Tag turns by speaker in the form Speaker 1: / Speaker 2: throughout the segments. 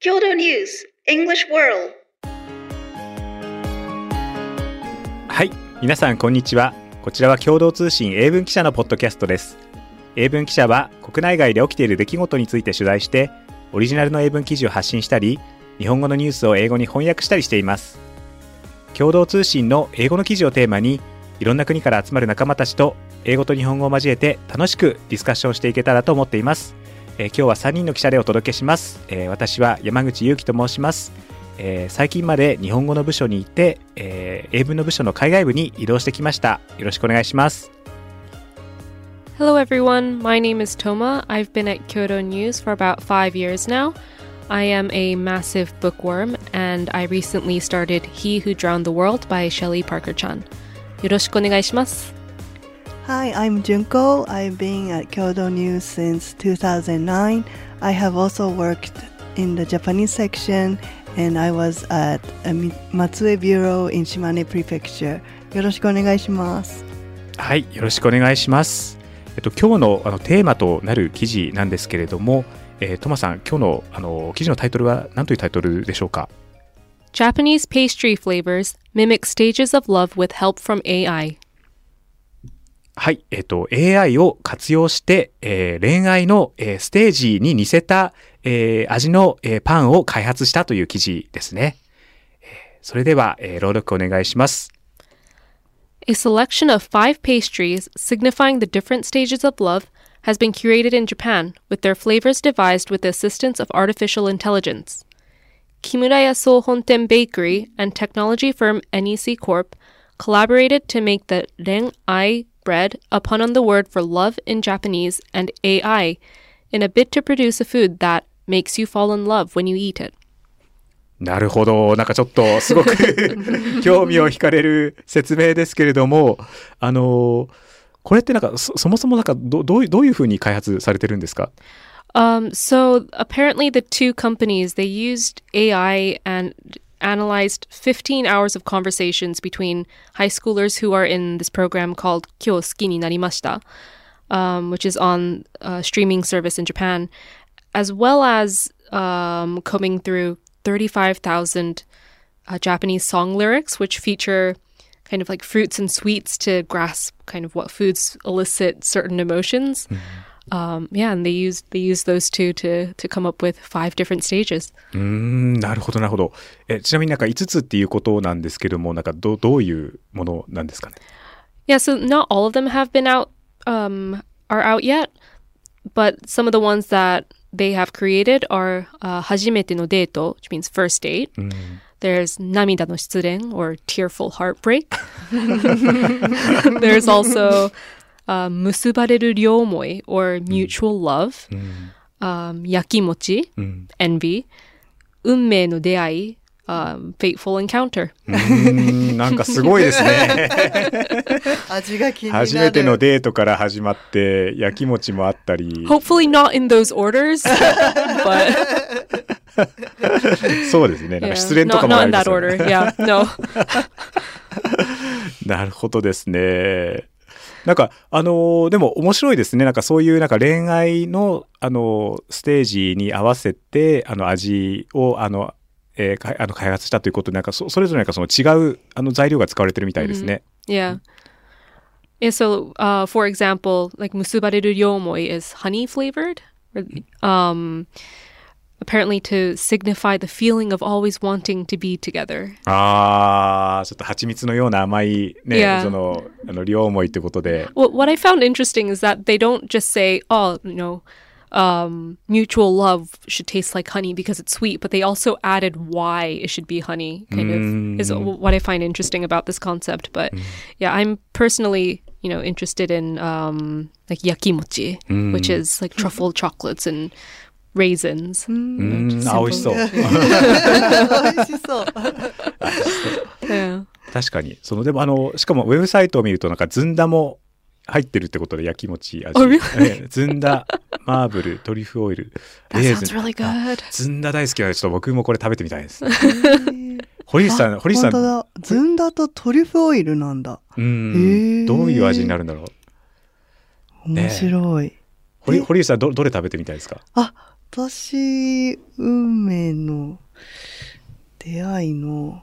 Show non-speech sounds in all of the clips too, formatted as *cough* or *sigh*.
Speaker 1: Kyoto News English World.
Speaker 2: はい皆さんこんにちは。こちらは共同通信英文記者のポッドキャストです。英文記者は国内外で起きている出来事について取材してオリジナルの英文記事を発信したり日本語のニュースを英語に翻訳したりしています。共同通信の英語の記事をテーマにいろんな国から集まる仲間たちと英語と日本語を交えて楽しくディスカッションしていけたらと思っています、えー今日は3人の記者でお届けします、えー私は山口祐希と申しますえー最近まで日本語の部署にいて、えー英文の部署の海外部に移動してきましたよろしくお願いします
Speaker 3: Hello, everyone. My name is Toma. I've been at Kyoto News for about five years now. I am a massive bookworm, and I recently started He Who Drowned the World by Shelley Parker Chan. よろしくお願いします。
Speaker 4: Hi, I'm Junko. I've been at Kyoto News since 2009. I have also worked in the Japanese section and I was at Matsue Bureau in Shimane Prefecture. よろしくお願いします。
Speaker 2: はいよろしくお願いしますえっと今日のあのテーマとなる記事なんですけれども、えートマさん今日のあの記事のタイトルは何というタイトルでしょうか
Speaker 3: Japanese pastry flavors mimic stages of love with help from AI.
Speaker 2: はい、えっと AI を活用して、えー恋愛の、えーステージに似せた、えー味の、えーパンを開発したという記事ですね、えーそれでは、えー朗読お願いします
Speaker 3: A selection of five pastries signifying the different stages of love has been curated in Japan, with their flavors devised with the assistance of artificial intelligence. Kimuraya Sohonten Bakery and technology firm NEC Corp collaborated to make the Ren Ai bread a pun on the word for love in Japanese and AI in a bid to produce a food that makes you fall in love when you eat it.
Speaker 2: なるほど。なんかちょっとすごく興味を惹かれる説明ですけれども、あの、これってなんかそそもそもなんかどどういうどういうふうに開発されてるんですか *laughs*
Speaker 3: Um, so apparently, the two companies they used AI and analyzed 15 hours of conversations between high schoolers who are in this program called Kyo Suki ni Narimashita, um, which is on a streaming service in Japan, as well as um, combing through 35,000 uh, Japanese song lyrics, which feature kind of like fruits and sweets to grasp kind of what foods elicit certain emotions. Um, yeah, and they used they used those two to to come up with five different stages.
Speaker 2: うーん、なるほどなるほど。えちなみになんか5つっていうことなんですけども、なんかどどういうものなんですかね
Speaker 3: Yeah, so not all of them have been out um, are out yet, but some of the ones that they have created are uh, 初めてのデート, which means first date. There's 涙の失恋 or tearful heartbreak. *laughs* There's also uh, 結ばれる両思い or mutual love. Um, 焼きもち envy. 運命の出会い um, fateful encounter.
Speaker 2: なんかすごいですね。
Speaker 4: 味が気になる。
Speaker 2: 初めてのデートから始まって、焼き餅もあったり、
Speaker 3: Hopefully not in those orders, but
Speaker 2: そうですね。なん
Speaker 3: yeah,
Speaker 2: か失恋と
Speaker 3: not,
Speaker 2: かもあ
Speaker 3: in
Speaker 2: りま
Speaker 3: that
Speaker 2: すよね
Speaker 3: order. Yeah, no.
Speaker 2: なるほどですね。なんか、あのーでも面白いですね。なんかそういうなんか恋愛の、あのーステージに合わせて、あの味を、あの、えーかあの開発したということで、なんかそそれぞれなんかその違うあの材料が使われてるみたいですね。Mm -hmm.
Speaker 3: Yeah. Yeah, so uh, for example, like musubareru ryomoi is honey flavored? or, Um, apparently to signify the feeling of always wanting to be together.
Speaker 2: ああ、ちょっと蜂蜜のような甘いね、
Speaker 3: Yeah.
Speaker 2: その、あの、両思いってことで。
Speaker 3: Well, what I found interesting is that they don't just say, "Oh, you know, um, mutual love should taste like honey because it's sweet," but they also added why it should be honey. Kind of is what I find interesting about this concept. But yeah, I'm personally, you know, interested in um, like yakimochi, which is like truffle chocolates and raisins.
Speaker 2: うーん、あ、美味しそう。
Speaker 4: 美味しそう。
Speaker 3: Yeah.
Speaker 2: 確かに。その、でもあの、しかもウェブサイトを見るとなんかずんだも入ってるってことで焼き餅味。
Speaker 3: Oh,
Speaker 2: ずんだ、マーブル、トリュフオイル。*laughs* レー
Speaker 3: sounds
Speaker 2: ズン
Speaker 3: really
Speaker 2: あ
Speaker 3: good.
Speaker 2: ずんだ大好きなのでちょっと僕もこれ食べてみたいです。堀内さん、堀内さん。
Speaker 4: ずんだとトリュフオイルなんだ。
Speaker 2: う
Speaker 4: へ
Speaker 2: ん、
Speaker 4: え
Speaker 2: どういう味になるんだろう。
Speaker 4: 面白い。
Speaker 2: 堀内さんど、どれ食べてみたいですか？
Speaker 4: あ、私、運命の出会いの、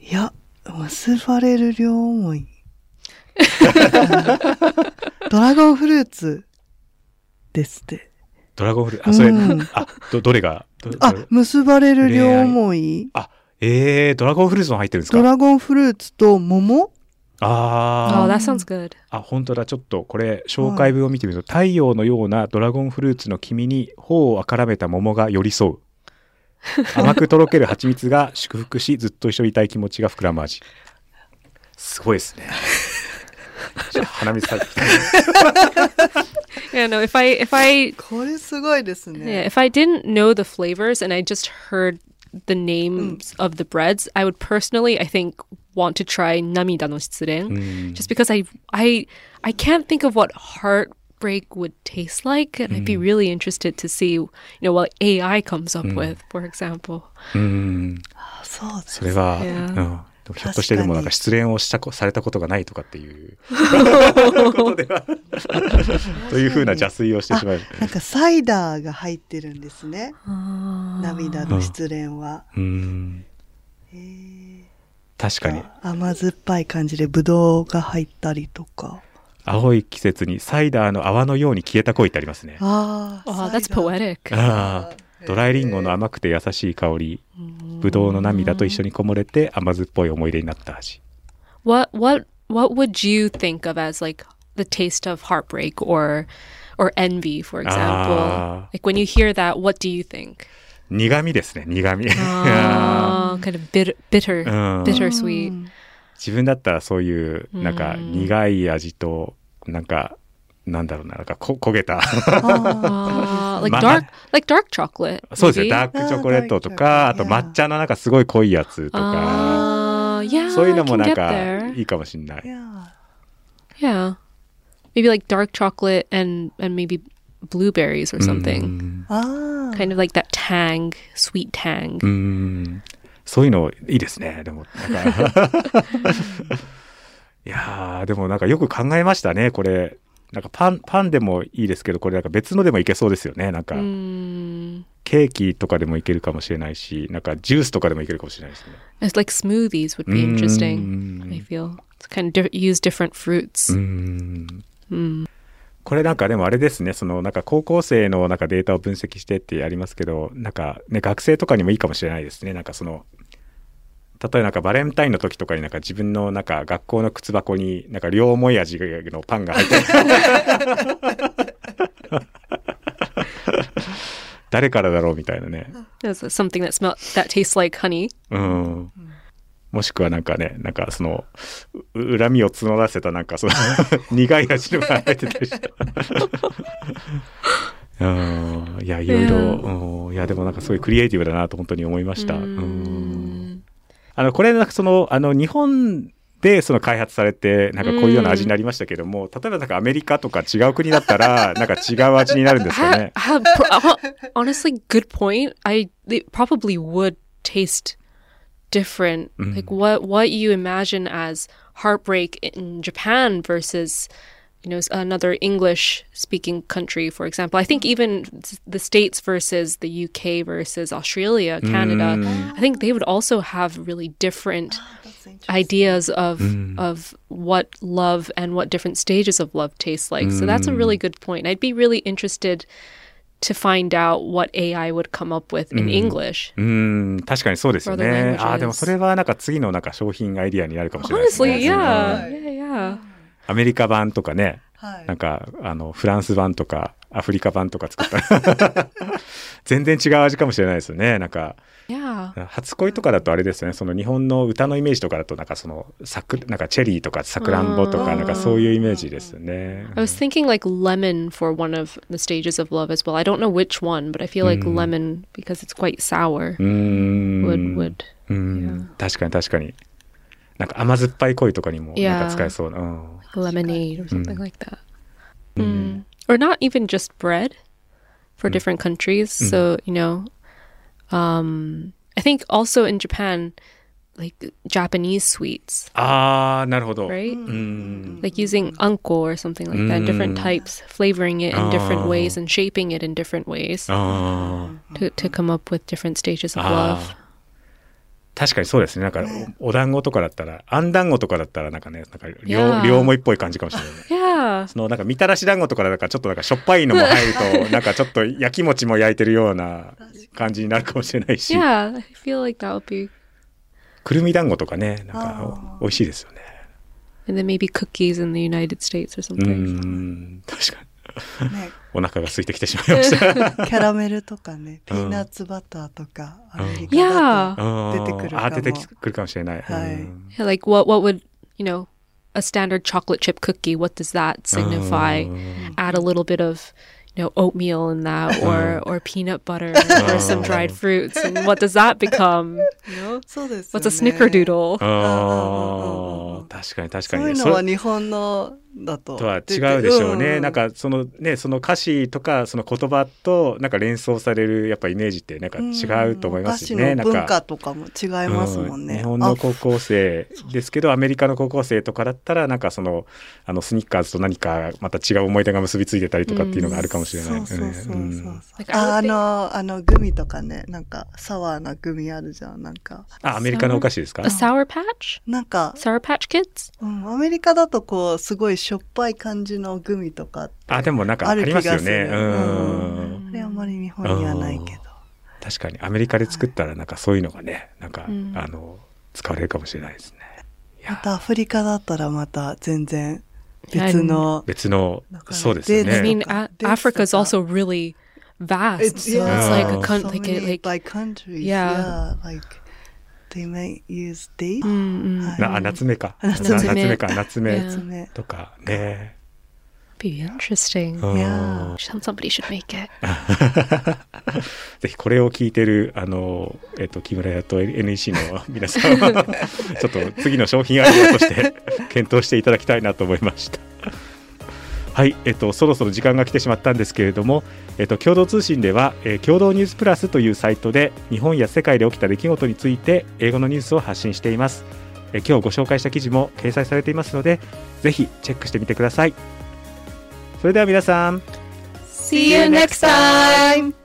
Speaker 4: いや、結ばれる両思い。*laughs* ドラゴンフルーツですって。
Speaker 2: ドラゴンフルーツ、あ、それ、
Speaker 4: うん。
Speaker 2: あ、ど、どれが？ど
Speaker 4: あ結ばれる両思い。
Speaker 2: あ、えー、ドラゴンフルーツも入ってるんですか？
Speaker 4: ドラゴンフルーツと桃？
Speaker 3: Oh,
Speaker 2: あー
Speaker 3: that sounds good.
Speaker 2: あ、本当だ。ちょっとこれ、紹介文を見てみると、太陽のようなドラゴンフルーツの黄身に頬をあからめた桃が寄り添う。甘くとろける蜂蜜が祝福し、ずっと一緒にいたい気持ちが膨らむ味。すごいですね。鼻水されてきた。
Speaker 3: Yeah, no, if I if I
Speaker 4: これすごいです
Speaker 3: yeah,
Speaker 4: ね。
Speaker 3: if I didn't know the flavors and I just heard the names of the breads, I would personally, I think, want to try namida no shitsuren, just because I I I can't think of what heartbreak would taste like, and I'd be really interested to see, you know, what AI comes up with, for example.
Speaker 2: うん。
Speaker 4: そうです
Speaker 2: それは、ひょっとしてでもなんか失恋をしたこされたことがないとかっていうことではというふうな邪推をしてしまう。
Speaker 4: なんかサイダーが入ってるんですね。涙の失恋は。
Speaker 2: うん。
Speaker 4: へー
Speaker 2: 確かに。
Speaker 4: 甘酸っぱい感じでブドウが入ったりとか。
Speaker 2: 青い季節にサイダーの泡のように消えた恋ってありますね。
Speaker 4: ああ。
Speaker 3: Oh, that's poetic.
Speaker 2: ああ、ドライリンゴの甘くて優しい香り、ブドウの涙と一緒にこもれて甘酸っぱい思い出になった味。
Speaker 3: What what what would you think of as like the taste of heartbreak or or envy, for example?
Speaker 2: Ah.
Speaker 3: Like when you hear that, what do you think?
Speaker 2: 苦味ですね、苦味。
Speaker 3: Oh, kind of bitter, bitter,
Speaker 2: うん
Speaker 3: bittersweet.
Speaker 2: 自分だったらそういう、なんか苦い味と、なんか、なんだろうな、なんかこ焦げた。
Speaker 3: Uh, like dark, like dark chocolate.
Speaker 2: そうですね?ダークチョコレートとか、あと
Speaker 4: あーダークチョコ
Speaker 2: 抹茶のなんかすごい濃いやつとか、
Speaker 3: Uh, yeah,
Speaker 2: そういうのもなんか.いいかもしんない
Speaker 4: い。や
Speaker 3: Yeah, maybe like dark chocolate and and maybe blueberries or something.
Speaker 4: ああ。
Speaker 3: Kind of like that tang, sweet tang.
Speaker 2: うん。そういうのいいですね。でも、なんかいやー、でもなんかよく考えましたね、これ。なんかパン、パンでもいいですけど、これなんか別のでもいけそうですよね。なんか、
Speaker 3: Mm.
Speaker 2: ケーキとかでもいけるかもしれないし、なんかジュースとかでもいけるかもしれないですね。
Speaker 3: It's like smoothies would be interesting.
Speaker 2: Mm.
Speaker 3: I feel to kind of di- use different fruits.
Speaker 2: うん。 これなんかでもあれですね、そのなんか高校生のなんかデータを分析してってやりますけど、なんかね、学生とかにもいいかもしれないですね。なんかその、例えばなんかバレンタインの時とかになんか自分のなんか学校の靴箱になんか両思い味のパンが入って *laughs* 誰からだろうみたいなね。
Speaker 3: Something that smell that tastes like honey.
Speaker 2: うん。もしくはなんかね、なんかその、う恨みを募らせたなんかその *laughs* 苦い味のが入ってたりして。*laughs* うん。いや、いろいろ、うんいや、でもなんかすごいクリエイティブだなと本当に思いました。うん。あの、これなんかその、あの、日本でその開発されて、なんかこういうような味になりましたけども、例えばなんかアメリカとか違う国だったら、*laughs* なんか違う味になるんですかね
Speaker 3: ？uh, honestly, good point. I probably would taste different. Mm-hmm. Like what what you imagine as heartbreak in Japan versus you know another English speaking country, for example. I think even the states versus the UK versus Australia, Canada. Mm. I think they would also have really different ah, ideas of mm. of what love and what different stages of love taste like. So that's a really mm. good point. I'd be really interested to find out what AI would come up with in English.
Speaker 2: うん、確かにそうですよね。ああ、でもそれはなんか次のなんか商品アイディアになるかもしれないです
Speaker 3: Honestly,
Speaker 2: ね。
Speaker 3: yeah, yeah, yeah.
Speaker 2: アメリカ版とかね、
Speaker 4: はい
Speaker 2: なんか、あの、フランス版とか、アフリカ版とか作ったら、全然違う味かもしれないですよね。なんか.初恋とかだとあれですよね、その日本の歌のイメージとかだと、なんかその、さく、なんかチェリーとかさくらんぼとか、なんかそういうイメージですよね。
Speaker 3: I was thinking like lemon for one of the stages of love as well. I don't know which one, but I feel like lemon because it's quite sour would would
Speaker 2: うん。確かに確かに。なんか甘酸っぱい恋とかにもなんか使えそうな。うん。
Speaker 3: lemonade or something like that. Mm. Or not even just bread for different countries. So, you know, um, I think also in Japan, like Japanese sweets,
Speaker 2: ああなるほど、
Speaker 3: right?
Speaker 2: うん
Speaker 3: Like using unko or something like that, different
Speaker 2: Mm.
Speaker 3: types, flavoring it in different
Speaker 2: Oh.
Speaker 3: ways and shaping it in different ways
Speaker 2: ああ
Speaker 3: to, to come up with different stages of
Speaker 2: あ
Speaker 3: love.
Speaker 2: ー確かにそうですねなんかおお団子とかだったらあん団子とかだったらなんかねなんか両
Speaker 3: Yeah.
Speaker 2: 両思いっぽい感じかもしれない *laughs* そのなんかみたらし団子とかだからちょっとなんかしょっぱいのも入るとなんかちょっと焼き餅も焼いてるような感じになるかもしれないし。
Speaker 3: Yeah, I feel like that would be.
Speaker 2: くるみ団子とかねなん
Speaker 4: あ
Speaker 2: か美味しいですよね。
Speaker 3: And then maybe cookies in the United States or
Speaker 2: う
Speaker 3: something.
Speaker 2: ん確かに。
Speaker 4: ね、
Speaker 2: お腹が空いてきてしまいました。*laughs*
Speaker 4: キャラメルとかね、ピ
Speaker 2: うん。
Speaker 4: ーナッツバターとか、ア
Speaker 2: うん
Speaker 4: メリカだと
Speaker 2: あ
Speaker 4: 出てくるかも。
Speaker 2: あ出てくるかもしれない、
Speaker 4: はい。
Speaker 3: like what what would you know a standard chocolate chip cookie? What does that signify? Oh. Add a little bit of you know oatmeal in that, or uh-huh. or peanut butter, *laughs* or some dried oh. fruits, and what does that become? Know,
Speaker 4: そうですよ
Speaker 3: what's a
Speaker 4: ね。
Speaker 3: snickerdoodle?
Speaker 2: ああ確かに確かに。
Speaker 4: そういうのは日本のだと。
Speaker 2: とは違うでしょうね、
Speaker 4: ん。
Speaker 2: なんかそのねその歌詞とかその言葉となんか連想されるやっぱイメージってなんか違うと思いますしね、
Speaker 4: うん。
Speaker 2: なんか
Speaker 4: お菓子の文化とかも違いますもんね。
Speaker 2: う日本の高校生ですけどアメリカの高校生とかだったらなんかそのあのスニッカーズと何かまた違う思い出が結びついてたりとかっていうのがあるかもしれない。
Speaker 4: そうそうそうそう。
Speaker 2: う。ん。
Speaker 4: ああの、あの、グミとかね、なんか、サワーなグミあるじゃん、なんか。
Speaker 2: あアメリカのお菓子ですか
Speaker 3: ？A sour patch?
Speaker 4: なんか、
Speaker 3: Sour Patch Kids?
Speaker 4: うん、アメリカだとこう、すごいしょっぱい感じのグミとか
Speaker 2: あでもなんかありますよ。ねうん
Speaker 4: あれあんまり日本にはないけど。
Speaker 2: 確かにアメリカで作ったらなんかそういうのがねなんか、
Speaker 3: うん
Speaker 2: あの使われるかもしれないですねいや
Speaker 4: またアフリカだったらまた全然別の。
Speaker 2: 別のそうですよ
Speaker 4: デー
Speaker 3: I
Speaker 2: ね
Speaker 3: mean, Africa is also really vast, so
Speaker 2: yeah.
Speaker 3: it's like a
Speaker 2: Oh.
Speaker 3: con-
Speaker 4: so
Speaker 3: like
Speaker 4: many
Speaker 3: like
Speaker 4: by countries.
Speaker 3: Yeah.
Speaker 4: Yeah. like they may use date.
Speaker 3: うんうん
Speaker 4: はい
Speaker 2: なあ夏目か
Speaker 3: 夏目
Speaker 2: 夏目か夏目
Speaker 3: Yeah.
Speaker 4: 夏目
Speaker 2: とかね
Speaker 3: be interesting.
Speaker 2: うん
Speaker 4: Yeah.
Speaker 3: Somebody should make it. *laughs*
Speaker 2: ぜひこれを聞いてるあの、えっと、木村屋と NEC の皆さんは *laughs* ちょっと次の商品アイデアとして検討していただきたいなと思いました。はい、えっと、そろそろ時間が来てしまったんですけれども、えっと、共同通信では、えー共同ニュースプラスというサイトで日本や世界で起きた出来事について英語のニュースを発信しています。えー今日ご紹介した記事も掲載されていますので、ぜひチェックしてみてください。それでは皆さん、
Speaker 3: See you next time.